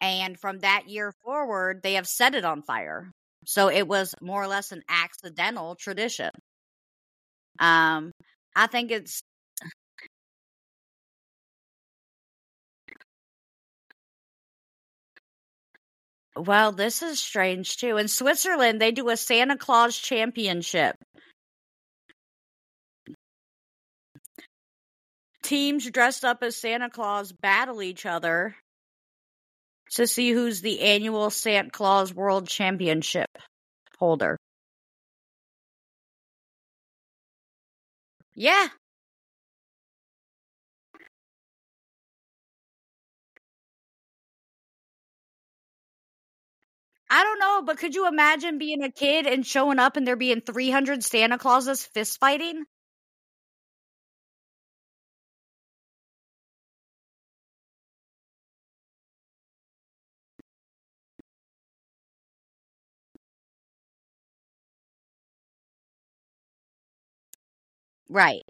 And from that year forward, they have set it on fire. So it was more or less an accidental tradition. Um, I think it's well, this is strange too. In Switzerland, they do a Santa Claus championship. Teams dressed up as Santa Claus battle each other to see who's the annual Santa Claus World Championship holder. Yeah. I don't know, but could you imagine being a kid and showing up and there being 300 Santa Clauses fist fighting? Right.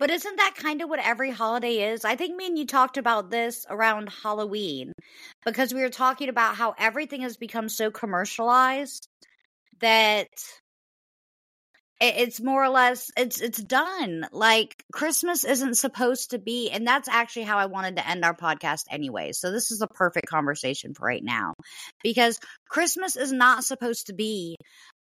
But isn't that kind of what every holiday is? I think me and you talked about this around Halloween because we were talking about how everything has become so commercialized that it's more or less it's it's done. Like christmas isn't supposed to be and that's actually how i wanted to end our podcast anyway. So this is a perfect conversation for right now. Because christmas is not supposed to be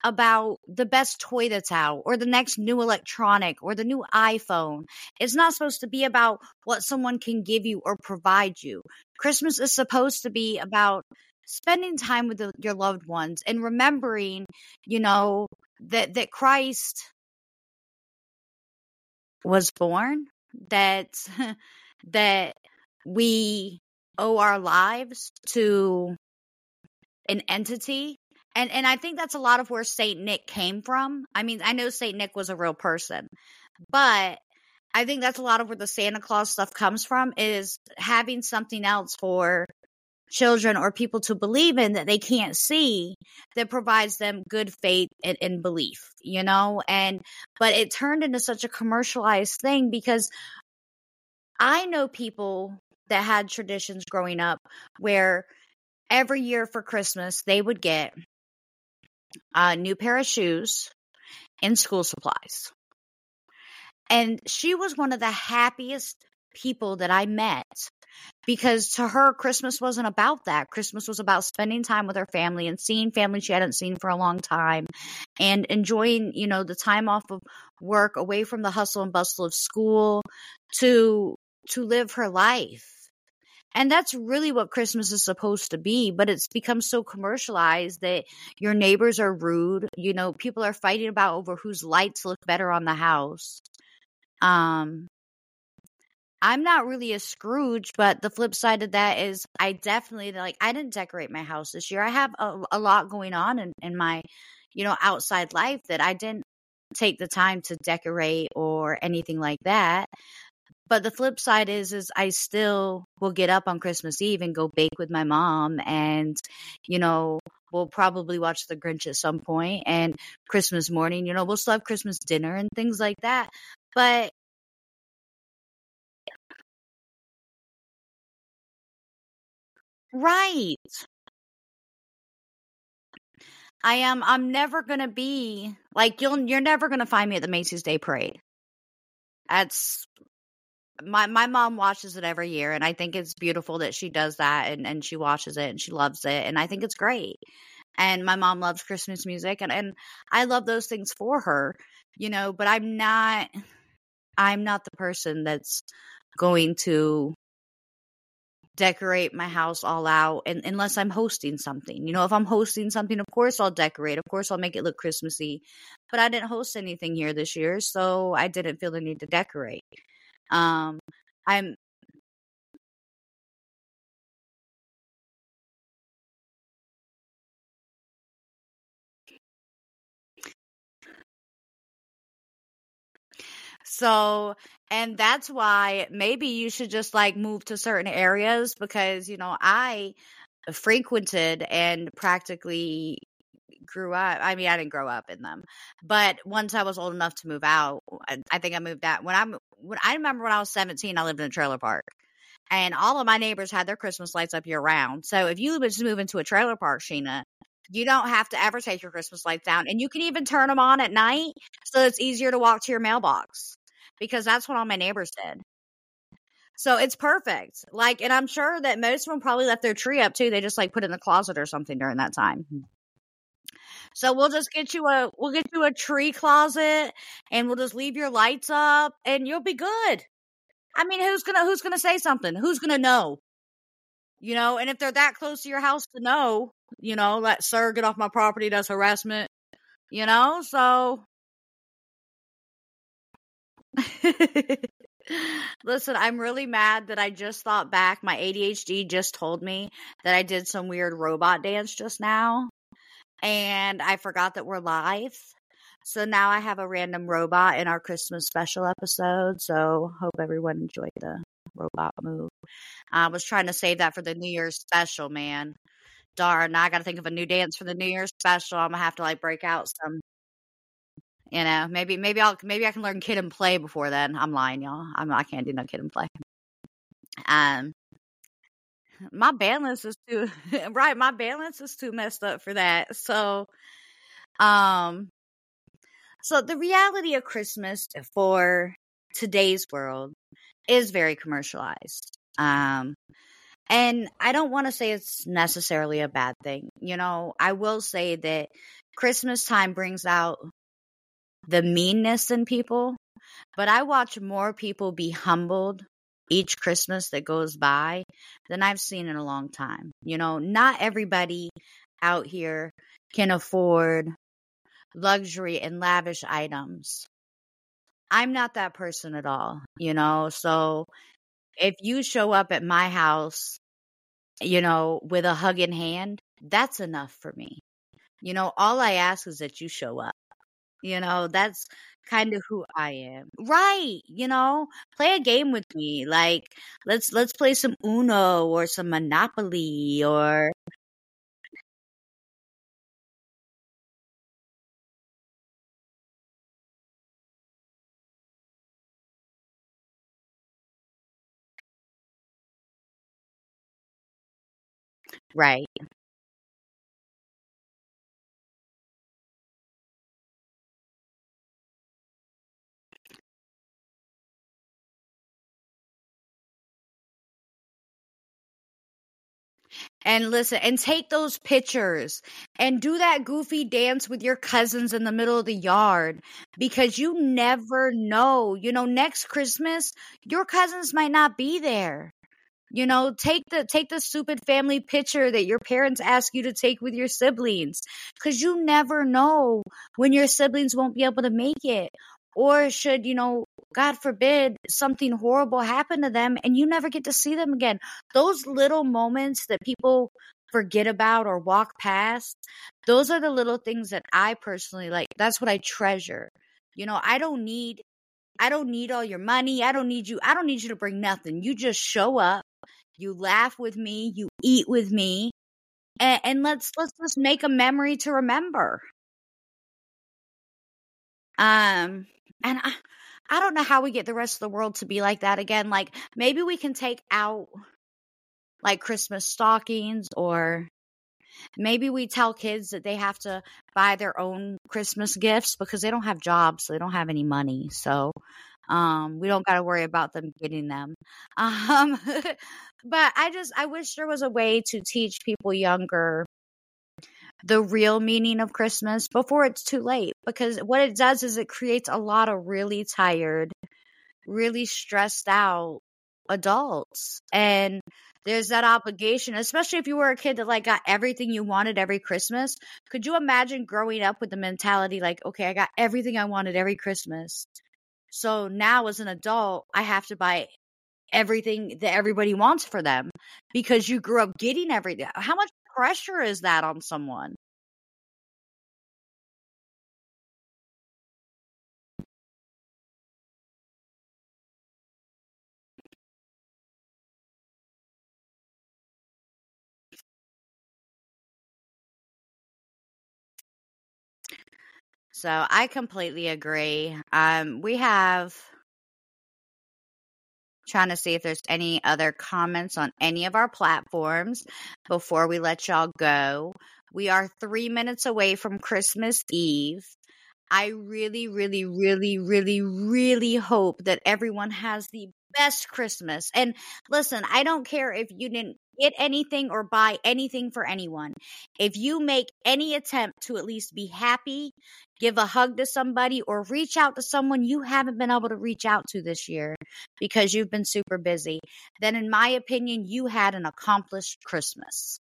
about the best toy that's out or the next new electronic or the new iphone. It's not supposed to be about what someone can give you or provide you. Christmas is supposed to be about spending time with the, your loved ones and remembering you know that that Christ was born, that that we owe our lives to an entity and and I think that's a lot of where Saint Nick came from. I mean, I know Saint Nick was a real person, but I think that's a lot of where the Santa Claus stuff comes from is having something else for children or people to believe in that they can't see that provides them good faith and, and belief, you know? And but it turned into such a commercialized thing because I know people that had traditions growing up where every year for Christmas they would get a new pair of shoes and school supplies. And she was one of the happiest people that I met because to her, Christmas wasn't about that. Christmas was about spending time with her family and seeing family she hadn't seen for a long time and enjoying, you know, the time off of work away from the hustle and bustle of school to to live her life and that's really what Christmas is supposed to be, but it's become so commercialized that your neighbors are rude. You know, people are fighting about over whose lights look better on the house. Um I'm not really a Scrooge, but the flip side of that is I definitely like I didn't decorate my house this year. I have a, a lot going on in, in my, you know, outside life that I didn't take the time to decorate or anything like that. But the flip side is is I still will get up on Christmas Eve and go bake with my mom and you know, we'll probably watch The Grinch at some point and Christmas morning, you know, we'll still have Christmas dinner and things like that. But Right. I am I'm never going to be like you'll you're never going to find me at the Macy's Day Parade. That's my my mom watches it every year and I think it's beautiful that she does that and and she watches it and she loves it and I think it's great. And my mom loves Christmas music and and I love those things for her, you know, but I'm not I'm not the person that's going to decorate my house all out and unless I'm hosting something. You know, if I'm hosting something, of course I'll decorate. Of course I'll make it look Christmassy. But I didn't host anything here this year, so I didn't feel the need to decorate. Um, I'm So, and that's why maybe you should just like move to certain areas because, you know, I frequented and practically grew up. I mean, I didn't grow up in them, but once I was old enough to move out, I, think I moved out when I'm when I remember when I was 17, I lived in a trailer park. And all of my neighbors had their Christmas lights up year round. So if you just move into a trailer park, Sheena, you don't have to ever take your Christmas lights down. And you can even turn them on at night so it's easier to walk to your mailbox because that's what all my neighbors did. So it's perfect. Like, and I'm sure that most of them probably left their tree up too. They just like put it in the closet or something during that time. Mm-hmm. So we'll just get you a we'll get you a tree closet and we'll just leave your lights up and you'll be good. I mean, who's gonna who's gonna say something? Who's gonna know? You know, and if they're that close to your house to know, you know, let sir get off my property, that's harassment. You know, so Listen, I'm really mad that I just thought back. My ADHD just told me that I did some weird robot dance just now and I forgot that we're live. So now I have a random robot in our Christmas special episode. So hope everyone enjoyed the robot move. I was trying to save that for the New Year's special, man. Darn, now I got to think of a new dance for the New Year's special. I'm gonna have to like break out some. You know, maybe maybe I'll maybe I can learn kid and play before then. I'm lying, y'all. I'm I can't do no kid and play. Um, my balance is too right my balance is too messed up for that so um so the reality of christmas for today's world is very commercialized um and i don't want to say it's necessarily a bad thing you know i will say that christmas time brings out the meanness in people but i watch more people be humbled each Christmas that goes by than I've seen in a long time. You know, not everybody out here can afford luxury and lavish items. I'm not that person at all, you know, so if you show up at my house, you know, with a hug in hand, that's enough for me. You know, all I ask is that you show up. You know, that's kind of who I am. Right, you know, play a game with me. Like let's let's play some Uno or some Monopoly or Right. And listen, and take those pictures and do that goofy dance with your cousins in the middle of the yard because you never know. You know, next Christmas, your cousins might not be there. You know, take the take the stupid family picture that your parents ask you to take with your siblings cuz you never know when your siblings won't be able to make it or should, you know, God forbid something horrible happen to them and you never get to see them again. Those little moments that people forget about or walk past, those are the little things that I personally like. That's what I treasure. You know, I don't need I don't need all your money. I don't need you. I don't need you to bring nothing. You just show up you laugh with me, you eat with me, and, and let's let's just make a memory to remember. Um, and I, I don't know how we get the rest of the world to be like that again. Like maybe we can take out like Christmas stockings or maybe we tell kids that they have to buy their own Christmas gifts because they don't have jobs, so they don't have any money. So um, we don't got to worry about them getting them. Um, but I just, I wish there was a way to teach people younger the real meaning of Christmas before it's too late. Because what it does is it creates a lot of really tired, really stressed out adults. And there's that obligation, especially if you were a kid that like got everything you wanted every Christmas. Could you imagine growing up with the mentality like, okay, I got everything I wanted every Christmas. So now as an adult, I have to buy everything that everybody wants for them because you grew up getting everything. How much pressure is that on someone? So I completely agree. Um, we have trying to see if there's any other comments on any of our platforms before we let y'all go. We are three minutes away from Christmas Eve. I really, really, really, really, really hope that everyone has the best Christmas. And listen, I don't care if you didn't get anything or buy anything for anyone. If you make any attempt to at least be happy, give a hug to somebody, or reach out to someone you haven't been able to reach out to this year because you've been super busy, then in my opinion, you had an accomplished Christmas.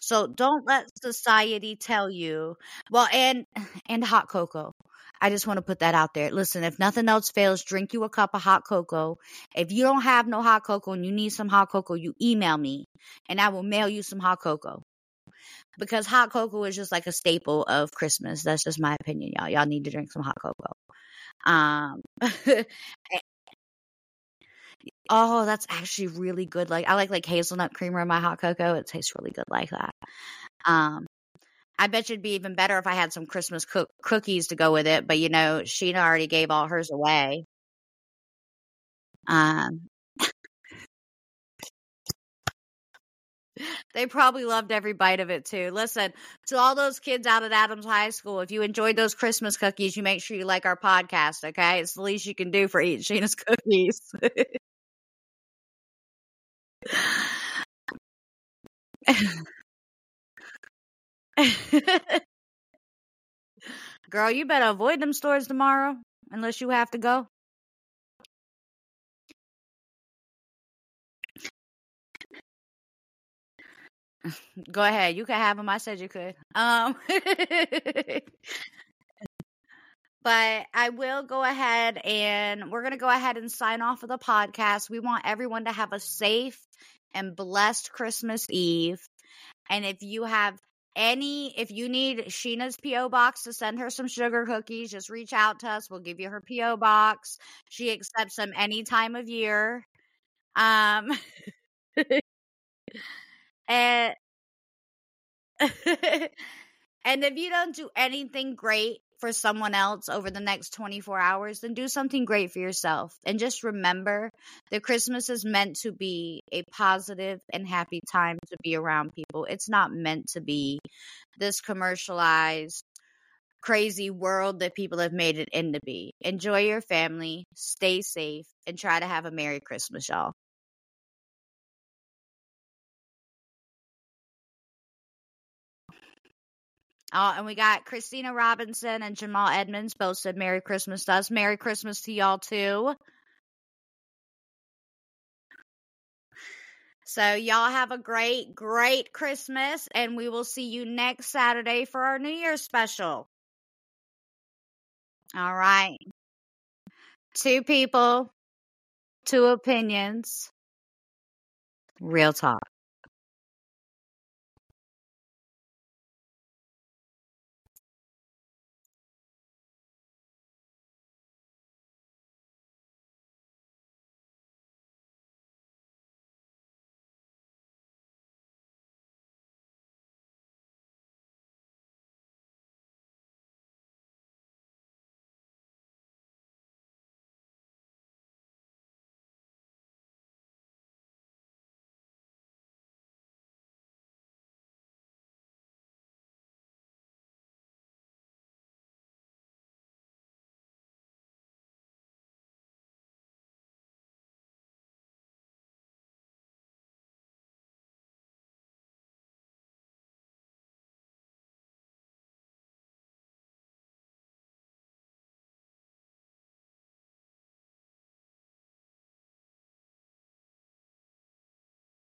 So don't let society tell you. Well, and and hot cocoa. I just want to put that out there. Listen, if nothing else fails, drink you a cup of hot cocoa. If you don't have no hot cocoa and you need some hot cocoa, you email me and I will mail you some hot cocoa. Because hot cocoa is just like a staple of Christmas. That's just my opinion, y'all. Y'all need to drink some hot cocoa. Um Oh, that's actually really good. Like I like like hazelnut creamer in my hot cocoa. It tastes really good like that. Um I bet you it'd be even better if I had some Christmas cook- cookies to go with it. But you know, Sheena already gave all hers away. Um, they probably loved every bite of it too. Listen, to all those kids out at Adams High School, if you enjoyed those Christmas cookies, you make sure you like our podcast, okay? It's the least you can do for eating Sheena's cookies. Girl, you better avoid them stores tomorrow unless you have to go. Go ahead. You can have them. I said you could. Um But I will go ahead and we're going to go ahead and sign off of the podcast. We want everyone to have a safe and blessed Christmas Eve. And if you have any, if you need Sheena's P.O. box to send her some sugar cookies, just reach out to us. We'll give you her P.O. box. She accepts them any time of year. Um, and and if you don't do anything great for someone else over the next 24 hours, then do something great for yourself. And just remember that Christmas is meant to be a positive and happy time to be around people. It's not meant to be this commercialized, crazy world that people have made it into be. Enjoy your family, stay safe, and try to have a Merry Christmas, y'all. Oh, and we got Christina Robinson and Jamal Edmonds both said Merry Christmas to us. Merry Christmas to y'all too. So y'all have a great, great Christmas, and we will see you next Saturday for our New Year's special. All right. Two people, two opinions, real talk.